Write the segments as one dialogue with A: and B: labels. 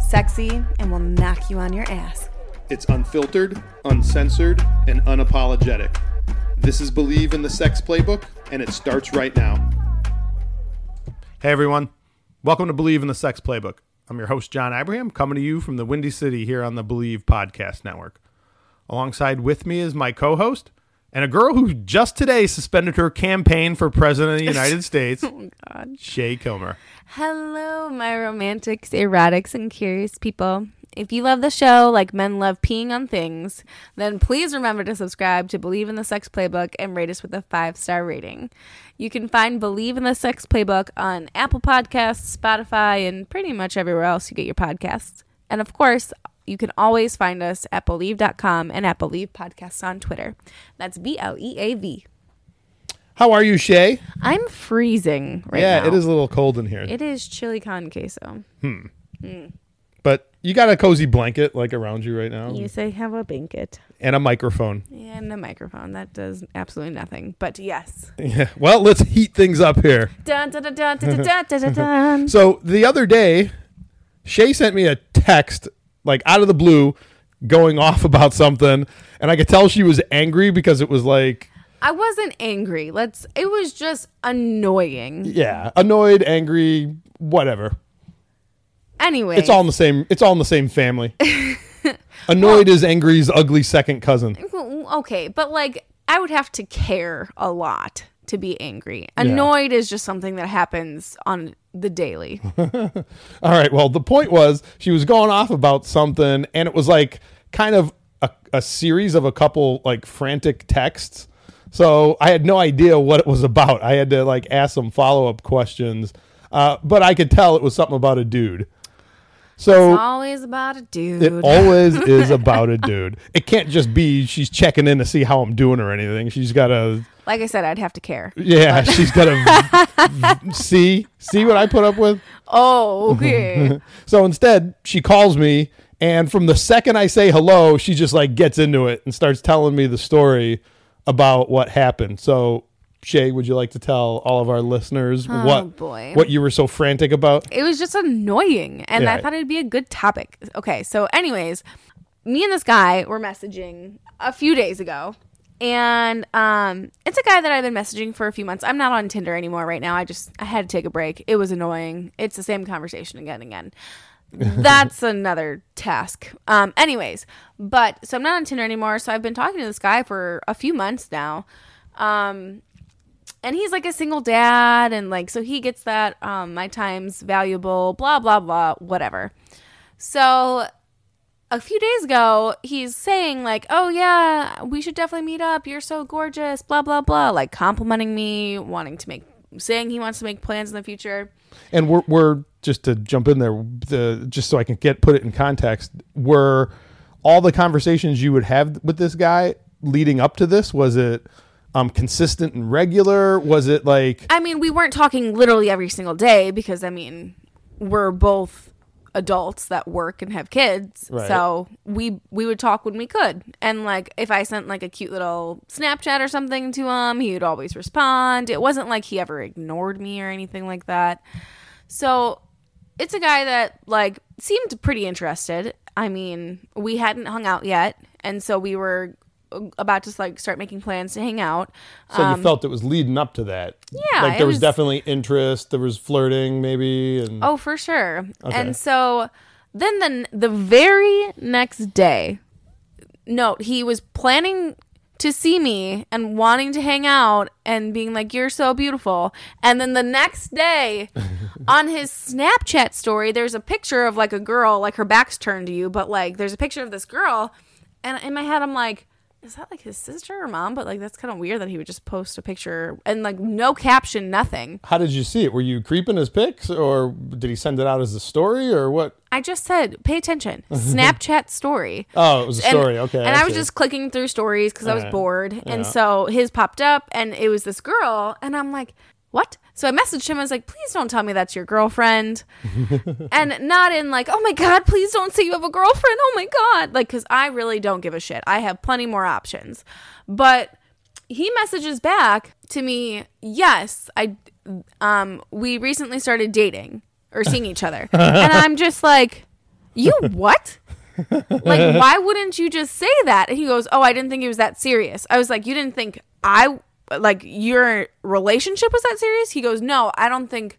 A: sexy, and will knock you on your ass.
B: It's unfiltered, uncensored, and unapologetic. This is Bleav in the Sex Playbook, and it starts right now. Hey everyone, welcome to Bleav in the Sex Playbook. I'm your host, John Abraham, coming to you from the Windy City here on the Bleav Podcast Network. Alongside with me is my co host, and a girl who just today suspended her campaign for president of the United States,
A: Oh, God.
B: Shay Kilmer.
A: Hello, my romantics, erotics, and curious people. If you love the show like men love peeing on things, then please remember to subscribe to Bleav in the Sex Playbook and rate us with a five star rating. You can find Bleav in the Sex Playbook on Apple Podcasts, Spotify, and pretty much everywhere else you get your podcasts. And of course, you can always find us at bleav.com and at bleav podcasts on Twitter. That's B L E A V.
B: How are you, Shay?
A: I'm freezing right
B: yeah,
A: now.
B: Yeah, it is a little cold in here.
A: It is chili con queso. Hmm. hmm.
B: But you got a cozy blanket like around you right now.
A: You say have a blanket
B: and a microphone.
A: And a microphone that does absolutely nothing. But yes.
B: Yeah. Well, let's heat things up here.
A: Dun, dun, dun,
B: so the other day, Shay sent me a text like out of the blue going off about something and I could tell she was angry because it was like
A: I wasn't angry. Let's. It was just annoying.
B: yeah, annoyed, angry, whatever.
A: Anyway,
B: It's all in the same it's all in the same family. Annoyed is angry's ugly second cousin.
A: okay, but like I would have to care a lot to be angry. Annoyed is just something that happens on the daily.
B: All right. Well, the point was she was going off about something, and it was like kind of a, a series of a couple like frantic texts. So I had no idea what it was about. I had to like ask some follow up questions, uh, but I could tell it was something about a dude. So
A: It's always about a dude.
B: it always is about a dude. It can't just be she's checking in to see how I'm doing or anything. She's got to,
A: like I said, I'd have to care.
B: yeah, she's got to see see what I put up with.
A: Oh, okay.
B: So instead, she calls me, and from the second I say hello, she just like gets into it and starts telling me the story about what happened. So, Shay, would you like to tell all of our listeners
A: Oh,
B: what
A: boy.
B: what you were so frantic about?
A: it was just annoying and
B: Yeah.
A: i thought it'd be a good topic okay so anyways me and this guy were messaging a few days ago and um it's a guy that i've been messaging for a few months. I'm not on tinder anymore right now. I just i had to take a break. It was annoying. It's the same conversation again and again. That's another task. Um anyways but so i'm not on tinder anymore. So i've been talking to this guy for a few months now. Um and he's like a single dad and like so he gets that um my time's valuable blah blah blah whatever. So a few days ago he's saying like oh yeah we should definitely meet up you're so gorgeous blah blah blah like complimenting me wanting to make saying he wants to make plans in the future
B: And we're we're just to jump in there, the just so I can get put it in context. Were all the conversations you would have with this guy leading up to this was it um, consistent and regular? Was it like
A: i mean we weren't talking literally every single day because i mean we're both adults that work and have kids.
B: Right.
A: so we we would talk when we could. And like if i sent like a cute little snapchat or something to him he would always respond. It wasn't like he ever ignored me or anything like that. So it's a guy that like seemed pretty interested. I mean we hadn't hung out yet. And so we were about to like start making plans to hang out
B: So you felt it was leading up to that.
A: Um, Yeah,
B: like there was,
A: was-
B: definitely interest. There was flirting, maybe, and
A: Oh, for sure.
B: Okay.
A: And so then the the very next day, note he was planning to see me and wanting to hang out and being like, "You're so beautiful." And then the next day, on his Snapchat story, there's a picture of like a girl, like her back's turned to you, but like there's a picture of this girl, and in my head, I'm like. Is that like his sister or mom? But like that's kind of weird that he would just post a picture and like no caption, nothing.
B: How did you see it? Were you creeping his pics, or did he send it out as a story, or what?
A: I just said, pay attention. Snapchat story.
B: Oh, it was a
A: And-
B: story. okay,
A: And I, was just clicking through stories because I was
B: Alright.
A: bored.
B: Yeah.
A: And so his popped up and it was this girl. And I'm like, what? So I messaged him. I was like, please don't tell me that's your girlfriend. and not in like, oh my God, please don't say you have a girlfriend. Oh my God. Like, because I really don't give a shit. I have plenty more options. But he messages back to me, yes, I, um, we recently started dating or seeing each other. and I'm just like, you what? like why wouldn't you just say that and he goes oh i didn't think it was that serious i was like you didn't think i like your relationship was that serious? He goes no i don't think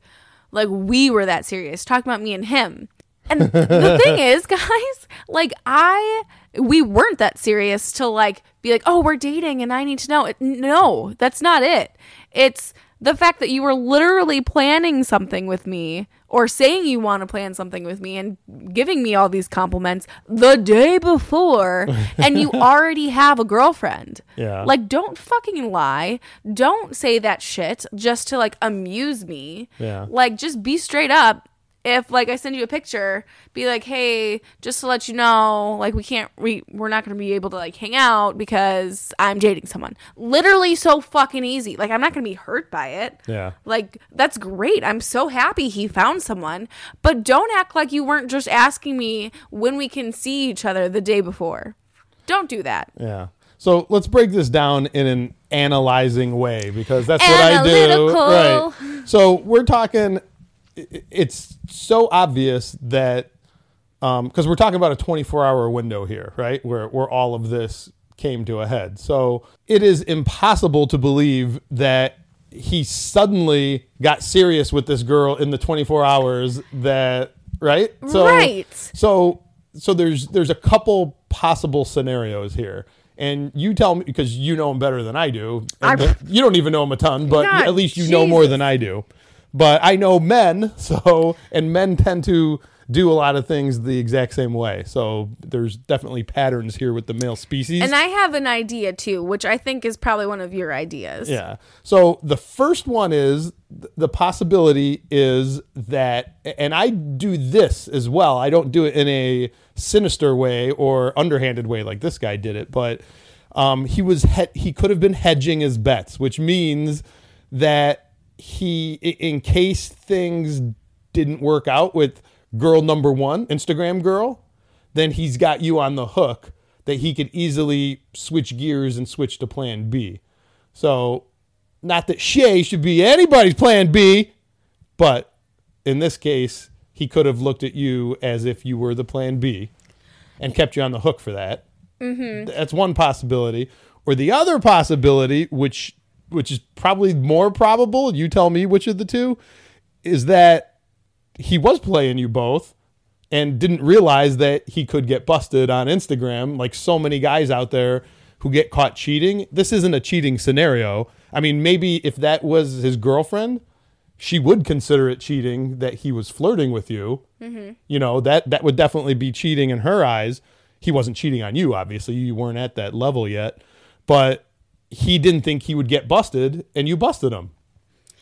A: like we were that serious. Talking about me and him. And the thing is guys like i we weren't that serious to like be like oh we're dating and i need to know. It no that's not it. It's the fact that you were literally planning something with me or saying you want to plan something with me and giving me all these compliments the day before and you already have a girlfriend.
B: Yeah.
A: Like don't fucking lie. Don't say that shit just to like amuse me.
B: Yeah.
A: Like just be straight up. If like I send you a picture, be like, "Hey, just to let you know, like we can't we we're not going to be able to like hang out because I'm dating someone." Literally so fucking easy. Like I'm not going to be hurt by it.
B: Yeah.
A: Like, that's great. I'm so happy he found someone. But don't act like you weren't just asking me when we can see each other the day before. Don't do that.
B: Yeah. So let's break this down in an analyzing way because that's what I do. Right. So we're talking. It's so obvious that um, because we're talking about a 24 hour window here, right? Where where all of this came to a head. So it is impossible to believe that he suddenly got serious with this girl in the 24 hours that right so
A: Right.
B: so so there's there's a couple possible scenarios here and you tell me because you know him better than i do
A: I-
B: you don't even know him a ton but
A: God,
B: at least you know more than i do but i know men so and men tend to do a lot of things the exact same way so there's definitely patterns here with the male species
A: And I have an idea too, which I think is probably one of your ideas.
B: Yeah. So the first one is the possibility is that, and I do this as well. I don't do it in a sinister way or underhanded way like this guy did it, but um, he was he, he could have been hedging his bets, which means that he, in case things didn't work out with girl number one, Instagram girl, then he's got you on the hook that he could easily switch gears and switch to plan B. So, not that Shay should be anybody's plan B, but in this case, he could have looked at you as if you were the plan B and kept you on the hook for that. Mm-hmm. That's one possibility. Or the other possibility, which which is probably more probable, you tell me which of the two, is that he was playing you both and didn't realize that he could get busted on Instagram like so many guys out there who get caught cheating. This isn't a cheating scenario. I mean, maybe if that was his girlfriend, she would consider it cheating that he was flirting with you. Mm-hmm. You know, that that would definitely be cheating in her eyes. He wasn't cheating on you, obviously. You weren't at that level yet. But he didn't think he would get busted and you busted him.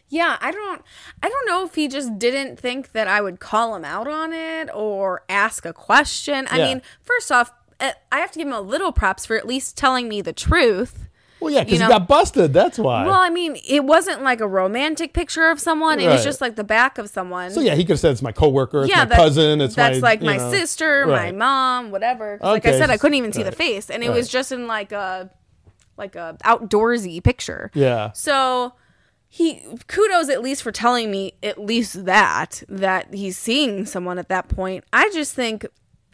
A: Yeah, I don't I don't know if he just didn't think that I would call him out on it or ask a question. I
B: Yeah.
A: mean, first off, uh, I have to give him a little props for at least telling me the truth.
B: Well, yeah, because
A: know-
B: he got busted. That's why.
A: Well, I mean, it wasn't like a romantic picture of someone. It was just like the back of someone.
B: so yeah, he could have said it's my coworker, it's my
A: that-
B: cousin, it's my
A: that's
B: my
A: like my
B: know.
A: sister, my
B: Right.
A: mom, whatever. 'Cause Like I said, I couldn't even see
B: right.
A: the face, and it
B: Right.
A: was just in like a like a outdoorsy picture.
B: Yeah.
A: So he kudos at least for telling me at least that that he's seeing someone at that point. I just think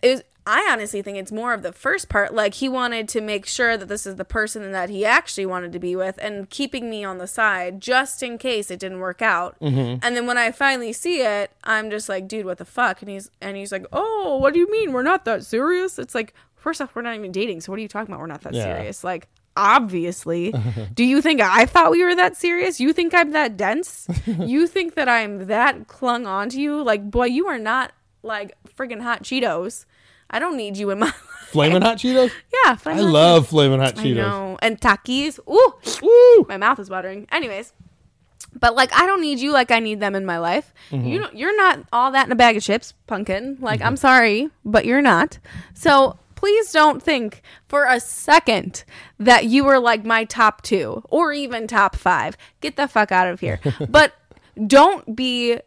A: is I honestly think it's more of the first part. Like he wanted to make sure that this is the person that he actually wanted to be with, and keeping me on the side just in case it didn't work out.
B: Mm-hmm.
A: And then when I finally see it, I'm just like, dude, what the fuck? And he's and he's like, oh, what do you mean we're not that serious? It's like, first off, we're not even dating, so what are you talking about? We're not that
B: Yeah.
A: serious. Like obviously do you think i thought we were that serious you think i'm that dense you think that i'm that clung on to you like boy you are not like friggin' hot cheetos i don't need you in my
B: Flaming hot Cheetos?
A: Yeah,
B: I love flaming hot
A: Cheetos. I know. And Takis. Ooh,
B: Woo!
A: my mouth is watering. Anyways, but like I don't need you like I need them in my life.
B: Mm-hmm.
A: You don't, you're not all that in a bag of chips, pumpkin. Like I'm sorry, but you're not. So please don't think for a second that you were like my top two or even top five. Get the fuck out of here. but don't be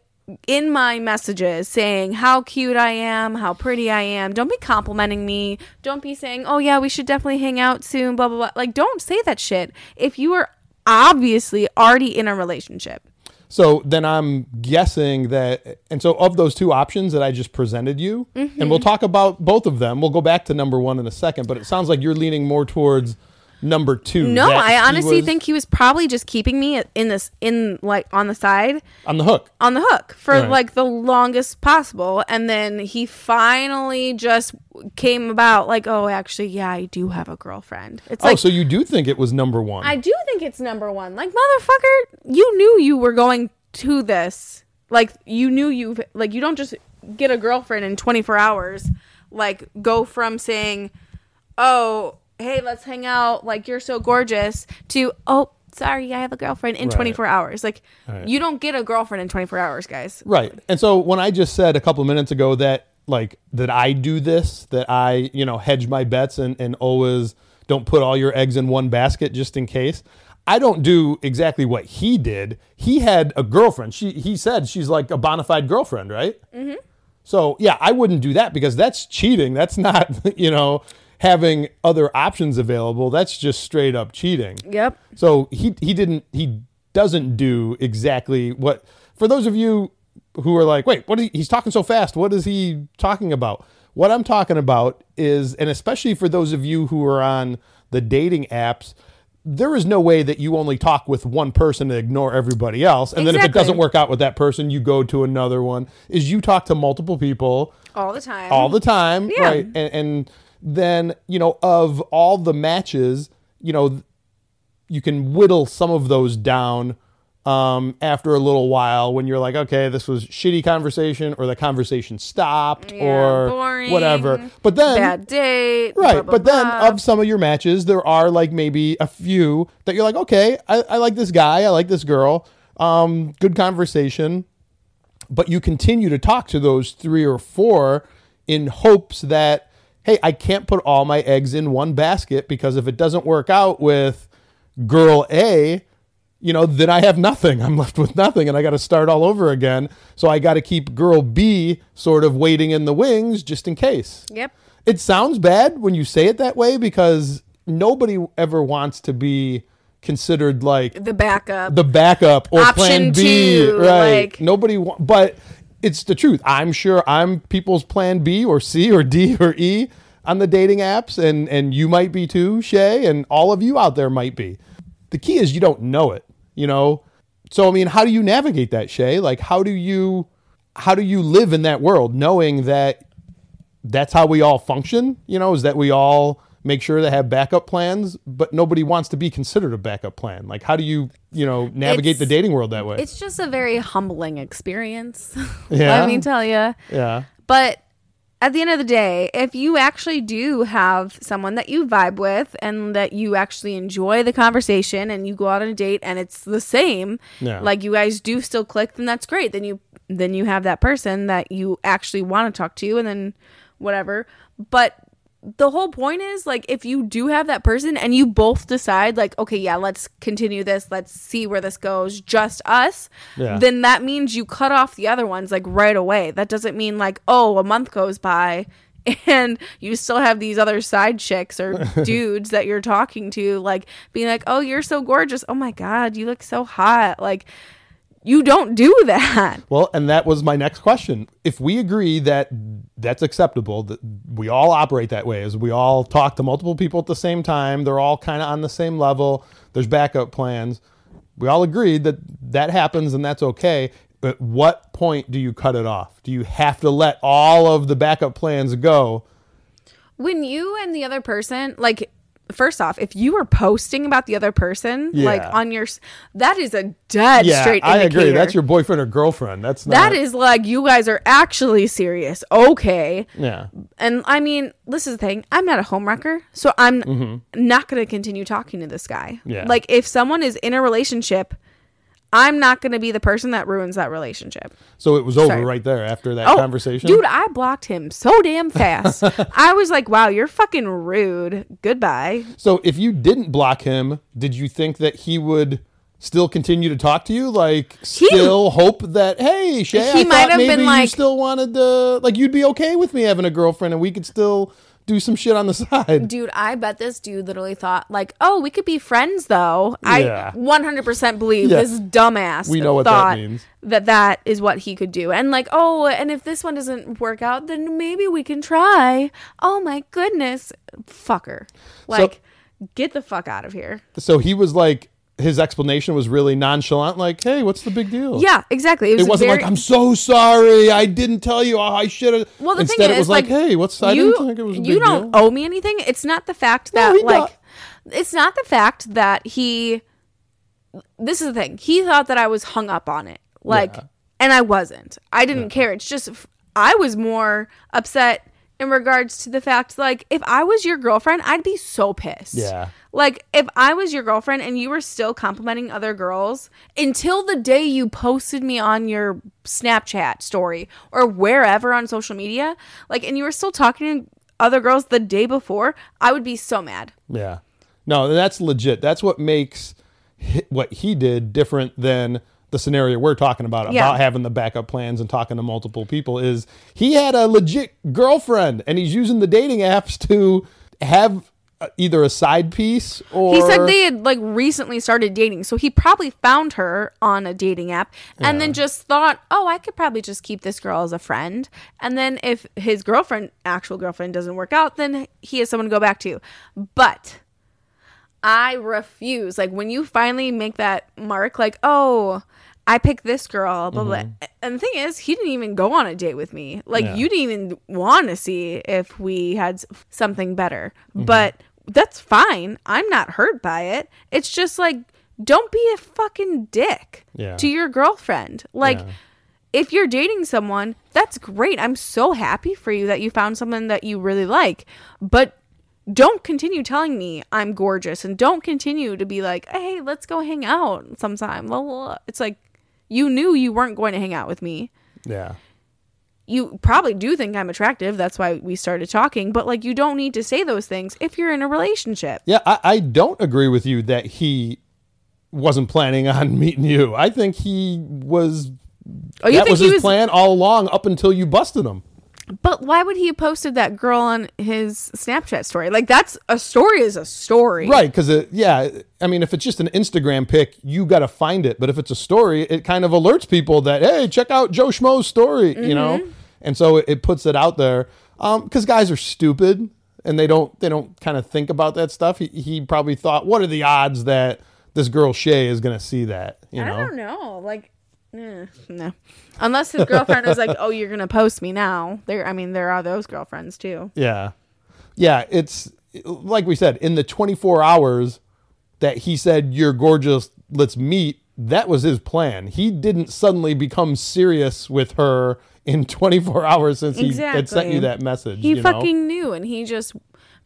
A: in my messages saying how cute I am, how pretty I am. Don't be complimenting me. Don't be saying, "Oh yeah, we should definitely hang out soon." Blah blah blah. Like, don't say that shit if you are obviously already in a relationship.
B: So then I'm guessing that, and so of those two options that I just presented you,
A: Mm-hmm.
B: and we'll talk about both of them. We'll go back to number one in a second, but it sounds like you're leaning more towards number two.
A: No, I honestly think he was probably just keeping me in this in like on the side
B: on the hook.
A: on the hook for
B: Right.
A: like the longest possible and then he finally just came about like oh actually yeah I do have a girlfriend. It's
B: oh,
A: like
B: so you do think it was number one?
A: I do think it's number one. Like, motherfucker, you knew you were going to this. Like, you knew you, like, you don't just get a girlfriend in 24 hours. Like, go from saying, oh, hey, let's hang out. Like, you're so gorgeous, to, oh, sorry, I have a girlfriend in
B: Right.
A: 24 hours. Like,
B: Right.
A: you don't get a girlfriend in 24 hours, guys.
B: Right. And so when I just said a couple of minutes ago that like that I do this, that I, you know, hedge my bets and, and always don't put all your eggs in one basket just in case. I don't do exactly what he did. He had a girlfriend. She he said she's like a bona fide girlfriend, right? Mm-hmm. So yeah, I wouldn't do that because that's cheating. That's not, you know, having other options available. That's just straight up cheating.
A: Yep.
B: So he he didn't he doesn't do exactly what for those of you who are like, wait, what is he, he's talking so fast? What is he talking about? What I'm talking about is, and especially for those of you who are on the dating apps, there is no way that you only talk with one person and ignore everybody else. And then if it doesn't work out with that person, you go to another one. Is you talk to multiple people
A: All the time.
B: all the time,
A: Yeah.
B: right? And, and then you know of all the matches, you know, you can whittle some of those down um, after a little while when you're like, okay, this was shitty conversation, or the conversation stopped,
A: Yeah,
B: or
A: boring,
B: whatever. But then,
A: Bad date.
B: right?
A: blah, blah,
B: but then
A: blah.
B: of some of your matches, there are like maybe a few that you're like, okay, I, I like this guy, I like this girl, um, good conversation but you continue to talk to those three or four in hopes that hey i can't put all my eggs in one basket because if it doesn't work out with girl a you know then i have nothing i'm left with nothing and i got to start all over again so i got to keep girl b sort of waiting in the wings just in case
A: Yep.
B: it sounds bad when you say it that way because nobody ever wants to be considered like
A: The backup.
B: the backup or
A: Option
B: plan B,
A: two,
B: right?
A: like-
B: Nobody, wa- but it's the truth. I'm sure I'm people's plan B or C or D or E on the dating apps, and and you might be too, Shay, and all of you out there might be. The key is you don't know it, you know. So I mean, how do you navigate that, Shay? Like, how do you how do you live in that world, knowing that that's how we all function? You know, is that we all make sure they have backup plans, but nobody wants to be considered a backup plan. Like, how do you, you know, navigate
A: It's-
B: the dating world that way?
A: it's just a very humbling experience.
B: Yeah.
A: Let me tell you.
B: yeah.
A: But at the end of the day, if you actually do have someone that you vibe with and that you actually enjoy the conversation and you go out on a date and it's the same,
B: Yeah.
A: like you guys do still click, then that's great. Then you then you have that person that you actually want to talk to and then whatever. But the whole point is like if you do have that person and you both decide like okay yeah let's continue this let's see where this goes just us
B: Yeah.
A: then that means you cut off the other ones like right away. That doesn't mean like oh a month goes by and you still have these other side chicks or dudes that you're talking to like being like oh you're so gorgeous. Oh my god you look so hot. Like you don't do that
B: Well, and that was my next question. If we agree that that's acceptable, that we all operate that way, as we all talk to multiple people at the same time, they're all kind of on the same level, there's backup plans. We all agreed that that happens and that's okay. At what point do you cut it off? Do you have to let all of the backup plans go?
A: when you and the other person like first off, if you were posting about the other person,
B: yeah.
A: like on your, that is a dead
B: Yeah,
A: straight
B: I
A: indicator.
B: agree. That's your boyfriend or girlfriend. That's not.
A: That is like you guys are actually serious. Okay.
B: Yeah.
A: And I mean, this is the thing. I'm not a homewrecker, so I'm not going to continue talking to this guy.
B: Mm-hmm. Yeah.
A: Like if someone is in a relationship, I'm not going to be the person that ruins that relationship.
B: So it was over
A: Sorry.
B: right there after that
A: Oh,
B: conversation.
A: dude, I blocked him so damn fast. I was like, "Wow, you're fucking rude. Goodbye."
B: So if you didn't block him, did you think that he would still continue to talk to you? Like still hope that hey, Shay,
A: He
B: I
A: might have
B: maybe
A: been
B: you
A: like-
B: still wanted to like you'd be okay with me having a girlfriend and we could still do some shit on the side.
A: Dude, I bet this dude literally thought like, "Oh, we could be friends though."
B: Yeah.
A: I 100% believe
B: Yeah.
A: this dumbass
B: We know what that
A: thought
B: means.
A: that that is what he could do. And like, "Oh, and if this one doesn't work out, then maybe we can try." Oh my goodness. Fucker. Like get the fuck out of here.
B: So he was like his explanation was really nonchalant, like, hey, what's the big deal?
A: Yeah, exactly. It, was
B: It wasn't
A: very,
B: like I'm so sorry. I didn't tell you. Oh, I should have.
A: Well, the
B: Instead,
A: thing
B: it was
A: is,
B: like,
A: like,
B: hey, what's? I
A: you,
B: didn't think it was a big
A: you don't
B: deal.
A: owe me anything. It's not the fact that
B: he
A: like it's not the fact that he this is the thing. He thought that I was hung up on it. Like
B: Yeah.
A: and I wasn't. I didn't care. It's just I was more upset in regards to the fact like if I was your girlfriend, I'd be so pissed.
B: Yeah.
A: Like if I was your girlfriend and you were still complimenting other girls until the day you posted me on your Snapchat story or wherever on social media, like and you were still talking to other girls the day before, I would be so mad.
B: Yeah. No, that's legit. That's what makes what he did different than the scenario we're talking about
A: Yeah.
B: about having the backup plans and talking to multiple people is he had a legit girlfriend and he's using the dating apps to have uh, either a side piece or
A: He said they had like recently started dating, so he probably found her on a dating app and then just thought, "Oh, I could probably just keep this girl as a friend." And then if his girlfriend, actual girlfriend doesn't work out, then he has someone to go back to. But I refuse. Like when you finally make that mark like, "Oh, I picked this girl, blah blah." Mm-hmm. And the thing is, he didn't even go on a date with me. Like
B: Yeah.
A: you didn't even want to see if we had something better. Mm-hmm. But that's fine. I'm not hurt by it. It's just like don't be a fucking dick
B: Yeah.
A: to your girlfriend. Like
B: Yeah.
A: if you're dating someone, that's great. I'm so happy for you that you found someone that you really like. But don't continue telling me I'm gorgeous and don't continue to be like, "Hey, let's go hang out sometime." It's like you knew you weren't going to hang out with me
B: yeah.
A: you probably do think I'm attractive. That's why we started talking. But like, you don't need to say those things if you're in a relationship.
B: Yeah, I, I don't agree with you that he wasn't planning on meeting you. I think he was
A: Oh, you
B: that
A: think
B: was
A: he
B: his
A: was?
B: plan all along up until you busted him.
A: But why would he have posted that girl on his Snapchat story? Like, that's a story is a story,
B: Right, because yeah, I mean, if it's just an Instagram pic, you got to find it. But if it's a story, it kind of alerts people that hey, check out Joe Schmo's story, you know,
A: Mm-hmm.
B: and so it, it puts it out there. Um, because guys are stupid and they don't they don't kind of think about that stuff. He he probably thought, what are the odds that this girl Shay is gonna see that? You
A: I don't know. Like, eh, no. Unless his girlfriend is like, "Oh, you're gonna post me now." There, I mean, there are those girlfriends too.
B: Yeah. Yeah, it's like we said, in the 24 hours that he said, You're gorgeous, let's meet, that was his plan. He didn't suddenly become serious with her in 24 hours since he had sent you that message.
A: He
B: you know?
A: fucking knew, and he just,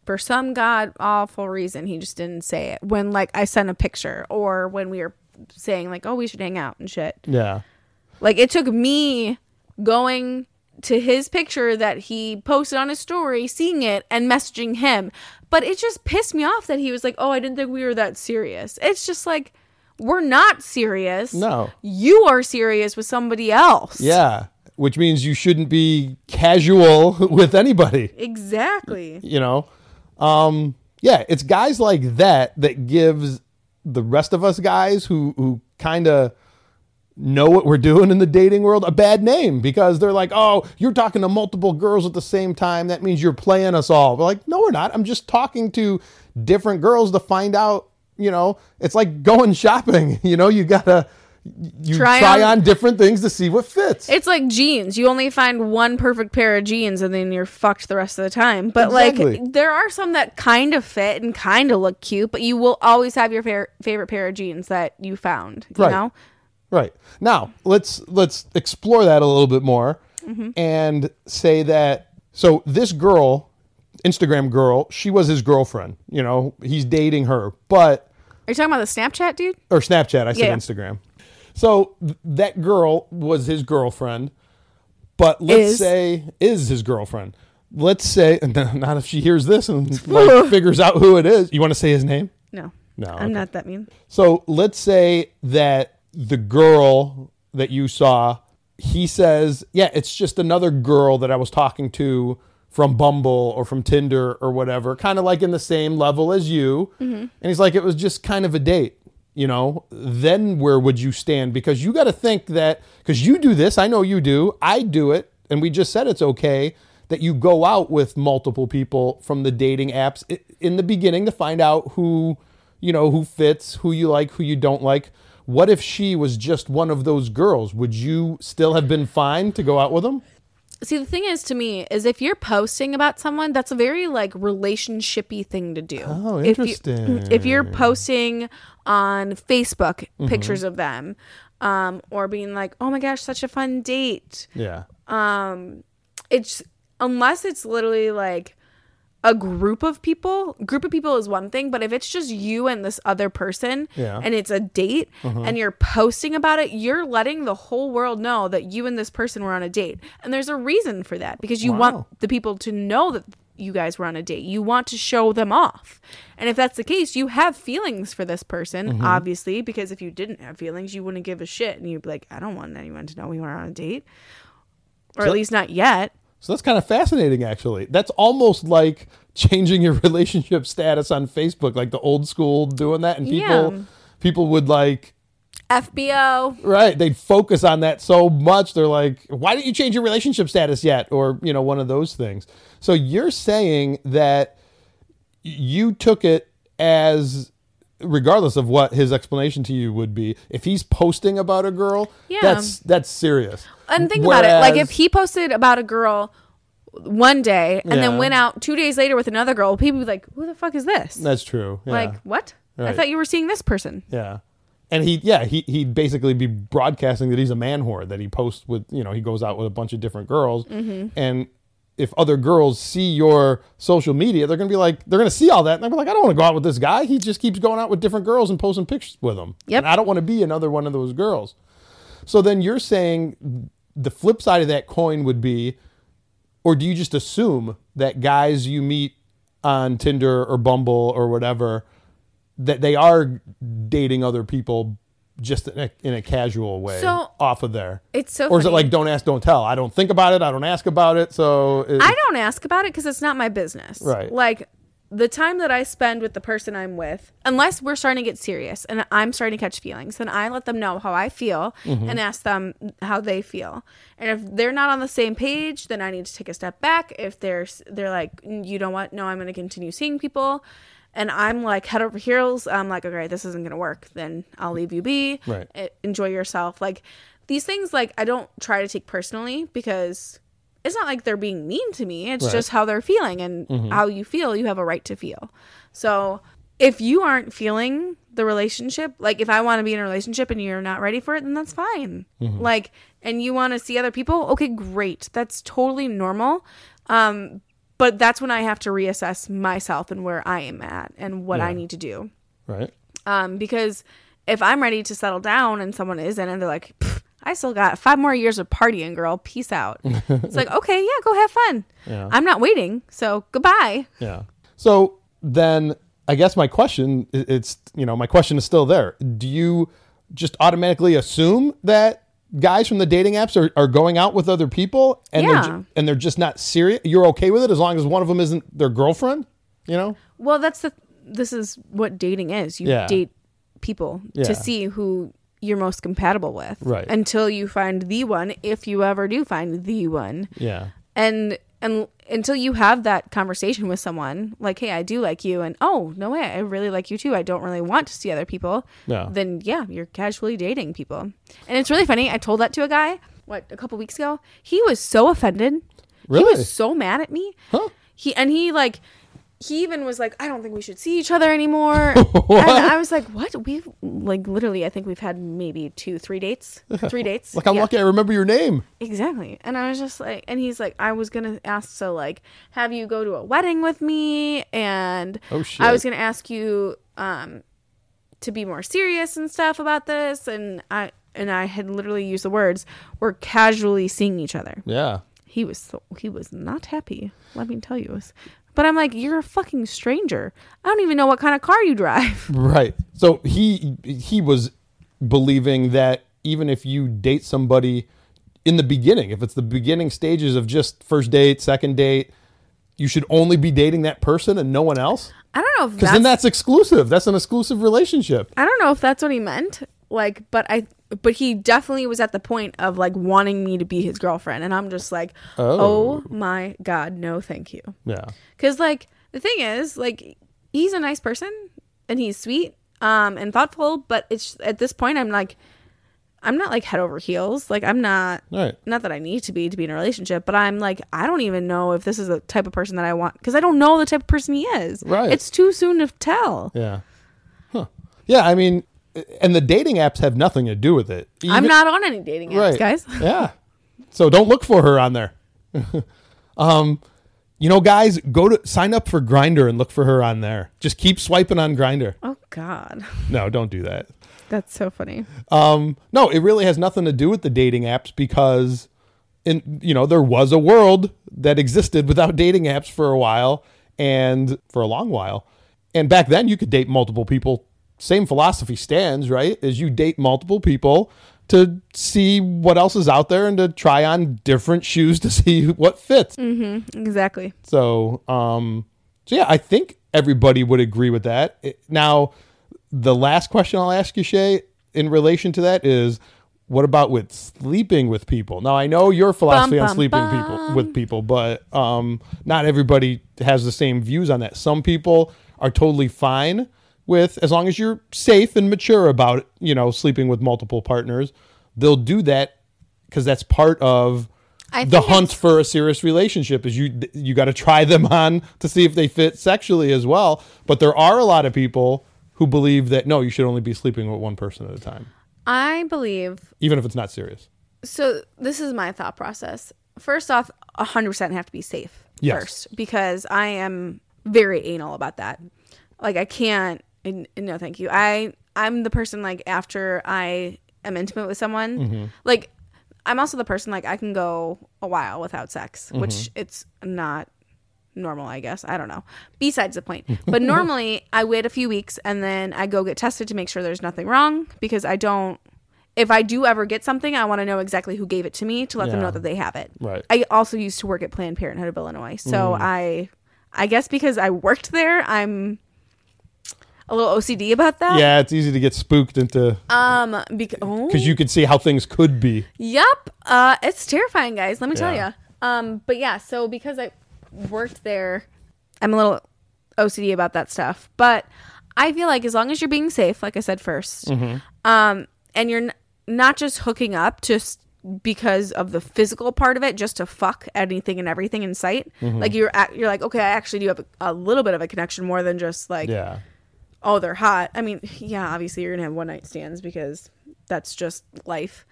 A: for some god awful reason, he just didn't say it when like I sent a picture or when we were saying like, "Oh, we should hang out" and shit.
B: Yeah.
A: Like it took me going to his picture that he posted on his story, seeing it and messaging him. But it just pissed me off that he was like, "Oh, I didn't think we were that serious." It's just like we're not serious.
B: No.
A: You are serious with somebody else.
B: Yeah. Which means you shouldn't be casual with anybody.
A: Exactly.
B: you know um yeah it's guys like that that gives the rest of us guys who who kind of know what we're doing in the dating world a bad name because they're like oh you're talking to multiple girls at the same time. That means you're playing us all. We're like no we're not. I'm just talking to different girls to find out you know it's like going shopping you know? You gotta you
A: Try
B: try,
A: on-
B: on different things to see what fits.
A: It's like jeans. You only find one perfect pair of jeans and then you're fucked the rest of the time. But
B: Exactly.
A: like there are some that kind of fit and kind of look cute, but you will always have your fa- favorite pair of jeans that you found, you
B: Right.
A: know?
B: Right. Now, let's let's explore that a little bit more
A: Mm-hmm.
B: and say that so this girl, Instagram girl, she was his girlfriend, you know, he's dating her, but
A: Are you talking about the Snapchat dude?
B: or Snapchat, I said
A: Yeah.
B: Instagram. So th- that girl was his girlfriend, but let's
A: Is.
B: say is his girlfriend. Let's say not if she hears this and like figures out who it is. You want to say his name?
A: No.
B: No,
A: I'm
B: okay.
A: not that mean.
B: So let's say that the girl that you saw, he says, Yeah, it's just another girl that I was talking to from Bumble or from Tinder or whatever, kind of like in the same level as you. Mm-hmm. And he's like, It was just kind of a date. You know, then where would you stand? Because you got to think that, because you do this, I know you do, I do it, and we just said it's okay that you go out with multiple people from the dating apps in the beginning to find out who you know, who fits, who you like, who you don't like. What if she was just one of those girls? Would you still have been fine to go out with them?
A: See, the thing is to me is if you're posting about someone, that's a very like relationshipy thing to do.
B: Oh,
A: If you-
B: interesting.
A: If, you're posting on Facebook
B: Mm-hmm.
A: pictures of them, um, or being like, "Oh my gosh, such a fun date,"
B: Yeah.
A: Um, it's unless it's literally like a group of people group of people is one thing but if it's just you and this other person
B: Yeah. Uh-huh.
A: and it's a date and you're posting about it you're letting the whole world know that you and this person were on a date and there's a reason for that because you
B: Wow.
A: want the people to know that you guys were on a date you want to show them off and if that's the case you have feelings for this person
B: Mm-hmm.
A: obviously because if you didn't have feelings you wouldn't give a shit and you'd be like i don't want anyone to know we were on a date or
B: So-
A: at least not yet
B: So that's kind of fascinating, actually. That's almost like changing your relationship status on Facebook, like the old school doing that, and people
A: Yeah.
B: people would like
A: fbo
B: right they'd focus on that so much they're like why didn't you change your relationship status yet or you know one of those things so you're saying that you took it as regardless of what his explanation to you would be if he's posting about a girl
A: Yeah.
B: that's that's serious
A: And think about it. Like if he posted about a girl one day and
B: Yeah.
A: then went out two days later with another girl, people would be like, "Who the fuck is this?"
B: that's true yeah.
A: Like what? I thought you were seeing this person.
B: Yeah. And he, yeah, he, he'd basically be broadcasting that he's a man whore, that he posts with, you know, he goes out with a bunch of different girls.
A: Mm-hmm.
B: And if other girls see your social media, they're to be like, they're to see all that. And they're gonna be like, I don't want to go out with this guy. He just keeps going out with different girls and posting pictures with them.
A: Yep.
B: And I don't want to be another one of those girls. So then you're saying the flip side of that coin would be, or do you just assume that guys you meet on Tinder or Bumble or whatever, that they are dating other people just in a, in a casual way
A: So-
B: off of there?
A: It's so.
B: or is it like don't ask, don't tell? I don't think about it. I don't ask about it. So it,
A: I don't ask about it because it's not my business.
B: Right.
A: Like the time that I spend with the person I'm with, unless we're starting to get serious and I'm starting to catch feelings, then I let them know how I feel
B: Mm-hmm.
A: and ask them how they feel. And if they're not on the same page, then I need to take a step back. If they're they're like, you know what? No, I'm going to continue seeing people. And I'm like head over heels. I'm like, okay, this isn't gonna work. Then I'll leave you be.
B: Right.
A: Enjoy yourself. Like these things, like I don't try to take personally because it's not like they're being mean to me. It's
B: Right.
A: just how they're feeling and how you feel, you have a right to feel. So if you aren't feeling the relationship, like if I want to be in a relationship and you're not ready for it, then that's fine. Like, and you want to see other people, okay, great. That's totally normal. Um, but that's when I have to reassess myself and where I am at and what I need to do.
B: right.
A: Um, because if I'm ready to settle down and someone isn't, and they're like, I still got five more years of partying, girl. Peace out. it's like, okay, yeah, go have fun.
B: Yeah.
A: I'm not waiting. So goodbye.
B: Yeah. So then I guess my question it's you know my question is still there. Do you just automatically assume that guys from the dating apps are, are going out with other people and they're ju- and they're just not serious? You're okay with it as long as one of them isn't their girlfriend, you know?
A: Well, that's the, this is what dating is. You
B: Yeah.
A: date people
B: Yeah.
A: to see who you're most compatible with.
B: Right.
A: Until you find the one, if you ever do find the one.
B: Yeah.
A: and and until you have that conversation with someone, like, hey, I do like you, and oh, no way, I really like you too. I don't really want to see other people.
B: Yeah.
A: Then yeah, you're casually dating people, and it's really funny. I told that to a guy what a couple weeks ago. He was so offended.
B: Really?
A: He was so mad at me.
B: Huh?
A: He and he like he even was like, I don't think we should see each other anymore. and I was like, what? We've like literally, I think we've had maybe two, three dates, three dates.
B: Like I'm
A: Yeah.
B: lucky I remember your name.
A: Exactly. And I was just like, and he's like, I was going to ask, so like, have you go to a wedding with me? And
B: Oh, shit.
A: I was going to ask you, um, to be more serious and stuff about this. And I, and I had literally used the words, we're casually seeing each other.
B: Yeah.
A: He was, so, he was not happy. Let me tell you. But I'm like, you're a fucking stranger. I don't even know what kind of car you drive.
B: Right. So he he was believing that even if you date somebody in the beginning, if it's the beginning stages of just first date, second date, you should only be dating that person and no one else.
A: I don't know if
B: Because then that's exclusive. That's an exclusive relationship.
A: I don't know if that's what he meant. Like, but I, but he definitely was at the point of like wanting me to be his girlfriend, and I'm just like,
B: Oh.
A: oh, my god, no, thank you.
B: Yeah.
A: Because like the thing is, like, he's a nice person and he's sweet, um, and thoughtful. But it's at this point, I'm like, I'm not like head over heels. Like, I'm not.
B: Right.
A: Not that I need to be to be in a relationship, but I'm like, I don't even know if this is the type of person that I want because I don't know the type of person he is.
B: Right.
A: It's too soon to tell.
B: Yeah. Huh. Yeah. I mean, and the dating apps have nothing to do with it.
A: I'm not on any dating apps,
B: right.
A: guys.
B: Yeah. So don't look for her on there. um, you know, guys, go to sign up for Grindr and look for her on there. Just keep swiping on Grindr.
A: Oh God,
B: No, don't do that.
A: that's so funny.
B: Um, no, it really has nothing to do with the dating apps because in you know, there was a world that existed without dating apps for a while and for a long while. And back then you could date multiple people. Same philosophy stands, right? As you date multiple people to see what else is out there and to try on different shoes to see what fits.
A: Mm-hmm, Exactly.
B: So, um, so yeah, I think everybody would agree with that. It- now, the last question I'll ask you, Shay, in relation to that is, what about with sleeping with people? Now, I know your philosophy
A: Bum,
B: on
A: bum,
B: sleeping
A: bum.
B: people with people, but um, not everybody has the same views on that. Some people are totally fine with as long as you're safe and mature about you know sleeping with multiple partners. They'll do that because that's part of
A: I
B: the hunt for a serious relationship is you you got to try them on to see if they fit sexually as well but there are a lot of people who believe that no you should only be sleeping with one person at a time
A: I believe
B: even if it's not serious
A: so. This is my thought process. First off, 100% have to be safe
B: Yes.
A: first because I am very anal about that. Like I can't. N- No, thank you. I I'm the person like after I am intimate with someone,
B: Mm-hmm.
A: like I'm also the person like I can go a while without sex,
B: Mm-hmm.
A: which it's not normal, I guess. I don't know. Besides the point. But normally I wait a few weeks and then I go get tested to make sure there's nothing wrong because I don't if I do ever get something, I want to know exactly who gave it to me to let them know that they have it.
B: Right.
A: I also used to work at Planned Parenthood of Illinois. So
B: Mm.
A: I I guess because I worked there, I'm a little OCD about that.
B: yeah it's easy to get spooked into
A: Um because oh,
B: you can see how things could be
A: Yep. Uh, it's terrifying, guys. Let me tell you. Um, but yeah, so because I worked there, I'm a little OCD about that stuff. But I feel like as long as you're being safe, like I said 1st um, and you're n- not just hooking up just because of the physical part of it, just to fuck anything and everything in sight. Like you're at, you're like, okay, I actually do have a, a little bit of a connection more than just like
B: yeah
A: oh, they're hot. I mean, yeah, obviously you're gonna have one night stands because that's just life.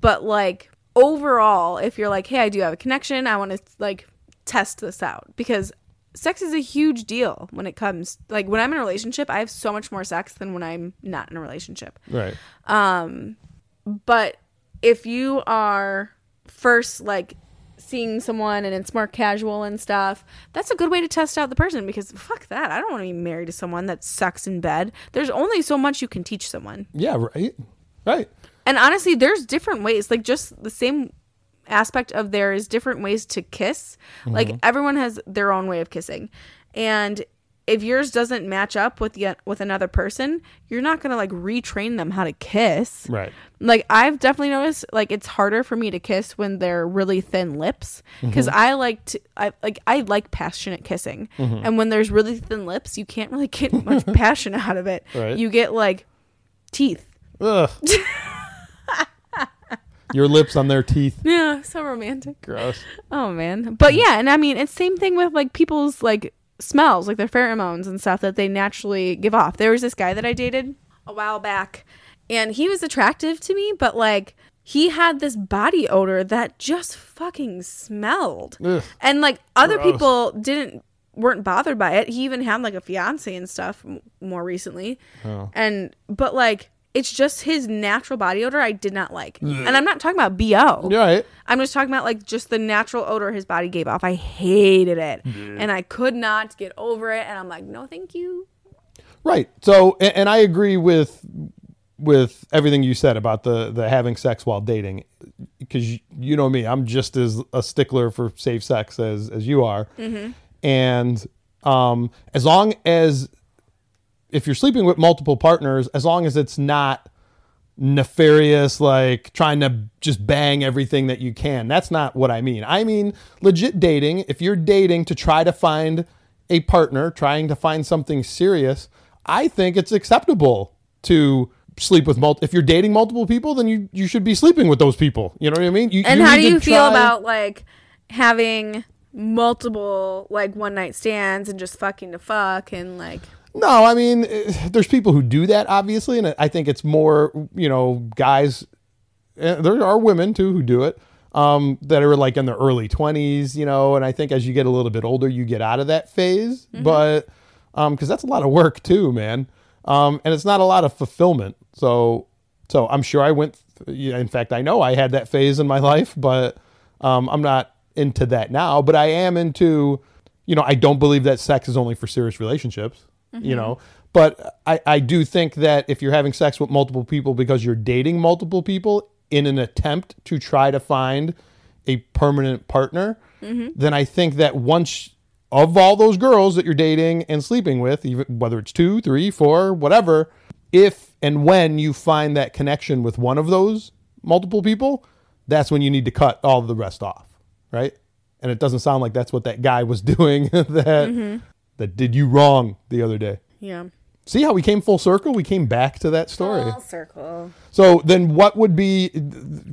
A: But like overall, if you're like, hey, I do have a connection, I want to like test this out because sex is a huge deal when it comes like when I'm in a relationship, I have so much more sex than when I'm not in a relationship.
B: right Um
A: But if you are first like seeing someone and it's more casual and stuff, that's a good way to test out the person because fuck that. I don't want to be married to someone that sucks in bed. There's only so much you can teach someone.
B: yeah right right
A: And honestly, there's different ways. Like just the same aspect of there is different ways to kiss. Like mm-hmm. everyone has their own way of kissing. And if yours doesn't match up with the with another person, you're not gonna like retrain them how to kiss.
B: Right.
A: Like I've definitely noticed, like it's harder for me to kiss when they're really thin lips because
B: Mm-hmm.
A: I like to, I like I like passionate kissing,
B: Mm-hmm.
A: and when there's really thin lips, you can't really get much passion out of it.
B: Right.
A: You get like teeth.
B: Ugh. Your lips on their teeth.
A: Yeah, so romantic.
B: Gross.
A: Oh man. But yeah, and I mean it's same thing with like people's like smells, like their pheromones and stuff that they naturally give off. There was this guy that I dated a while back and he was attractive to me, but like he had this body odor that just fucking smelled.
B: Ugh.
A: And like other
B: Gross.
A: people didn't weren't bothered by it. He even had like a fiance and stuff m- more recently.
B: Oh.
A: And but like it's just his natural body odor I did not like. And I'm not talking about BO.
B: You're right.
A: I'm just talking about like just the natural odor his body gave off. I hated it. And I could not get over it. And I'm like, no, thank you.
B: Right. So, and, and I agree with with everything you said about the the having sex while dating, because you, you know me, I'm just as a stickler for safe sex as as you are, and um, as long as if you're sleeping with multiple partners, as long as it's not nefarious, like trying to just bang everything that you can. That's not what I mean. I mean legit dating. If you're dating to try to find a partner, trying to find something serious, I think it's acceptable to sleep with multiple. If you're dating multiple people, then you you should be sleeping with those people. You know what I mean? You,
A: And
B: you
A: how do you feel
B: try-
A: about like having multiple like one night stands and just fucking to fuck and like
B: No, I mean, eh, there's people who do that, obviously, and I think it's more, you know, guys. eh, There are women too who do it um, that are like in their early 20s, you know, and I think as you get a little bit older, you get out of that phase, but because that's a lot of work too, man, um, and it's not a lot of fulfillment. So, so I'm sure I went. th- In fact, I know I had that phase in my life, but um, I'm not into that now. But I am into, you know, I don't believe that sex is only for serious relationships you mm-hmm. know? But I, I do think that if you're having sex with multiple people because you're dating multiple people in an attempt to try to find a permanent partner mm-hmm. then i think that once of all those girls that you're dating and sleeping with even whether it's two three four whatever if and when you find that connection with one of those multiple people that's when you need to cut all the rest off right? And it doesn't sound like that's what that guy was doing that mm-hmm. That did you wrong the other day.
A: yeah.
B: See how we came full circle? We came back to that story.
A: Full circle.
B: So then what would be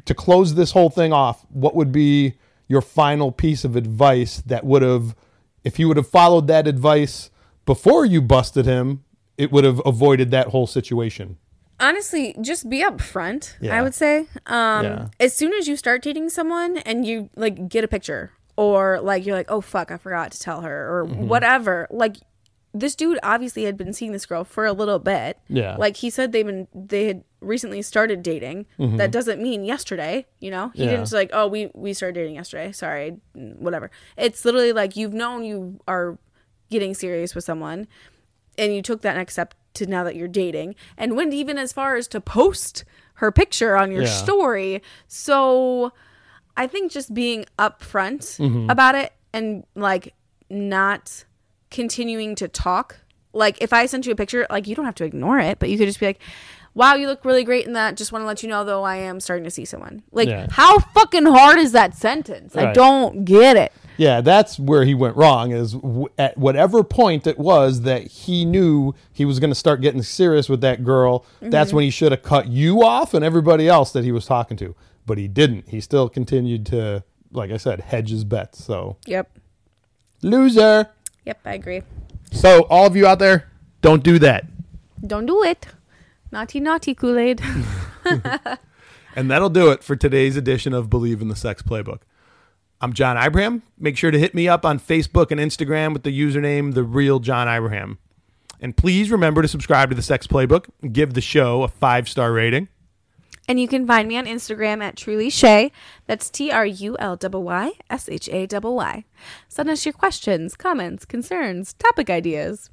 B: to close this whole thing off, what would be your final piece of advice that would have if you would have followed that advice before you busted him, it would have avoided that whole situation.
A: honestly just be upfront
B: Yeah.
A: i would say um
B: Yeah.
A: as soon as you start dating someone and you like get a picture or like you're like oh fuck i forgot to tell her or
B: Mm-hmm.
A: whatever like this dude obviously had been seeing this girl for a little bit
B: Yeah.
A: like he said they've been they had recently started dating that doesn't mean yesterday you know he
B: Mm-hmm. Yeah.
A: didn't just like oh we we started dating yesterday sorry whatever it's literally like you've known you are getting serious with someone and you took that next step to now that you're dating and went even as far as to post her picture on your
B: Yeah.
A: story so i think just being upfront
B: Mm-hmm.
A: about it and like not continuing to talk like if i sent you a picture like you don't have to ignore it but you could just be like wow you look really great in that just want to let you know though i am starting to see someone like
B: Yeah.
A: how fucking hard is that sentence i don't get it
B: Yeah, that's where he went wrong. Is w- at whatever point it was that he knew he was going to start getting serious with that girl. That's when he should have cut you off and everybody else that he was talking to. But he didn't. He still continued to, like I said, hedge his bets. So
A: yep
B: loser.
A: yep i agree
B: So all of you out there, don't do that.
A: don't do it naughty naughty kool-aid
B: And that'll do it for today's edition of Bleav in the Sex Playbook. I'm John Ibrahim. Make sure to hit me up on Facebook and Instagram with the username The Real John Ibrahim. And please remember to subscribe to the Sex Playbook. and Give the show a five star rating.
A: And you can find me on Instagram at Truly Shay. That's T R U L Y S H A Y. Send us your questions, comments, concerns, topic ideas.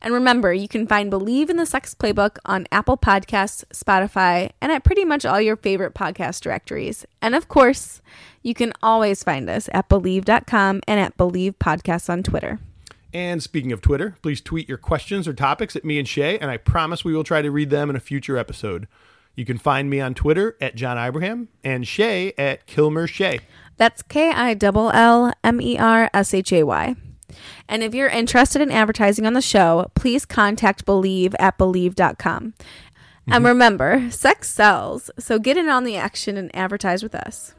A: And remember, you can find Bleav in the Sex Playbook on Apple Podcasts, Spotify, and at pretty much all your favorite podcast directories. And of course, you can always find us at bleav.com and at Bleav Podcasts on Twitter.
B: And speaking of Twitter, please tweet your questions or topics at me and Shay, and I promise we will try to read them in a future episode. You can find me on Twitter at John Ibrahim and Shay at Killmer Shay.
A: That's K I L L M E R S H A Y. And if you're interested in advertising on the show, please contact Bleav at bleav.com. And mm-hmm. remember, sex sells, so get in on the action and advertise with us.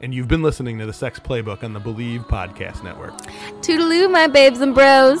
B: And you've been listening to the Sex Playbook on the Bleav Podcast Network.
A: Toodaloo, my babes and bros.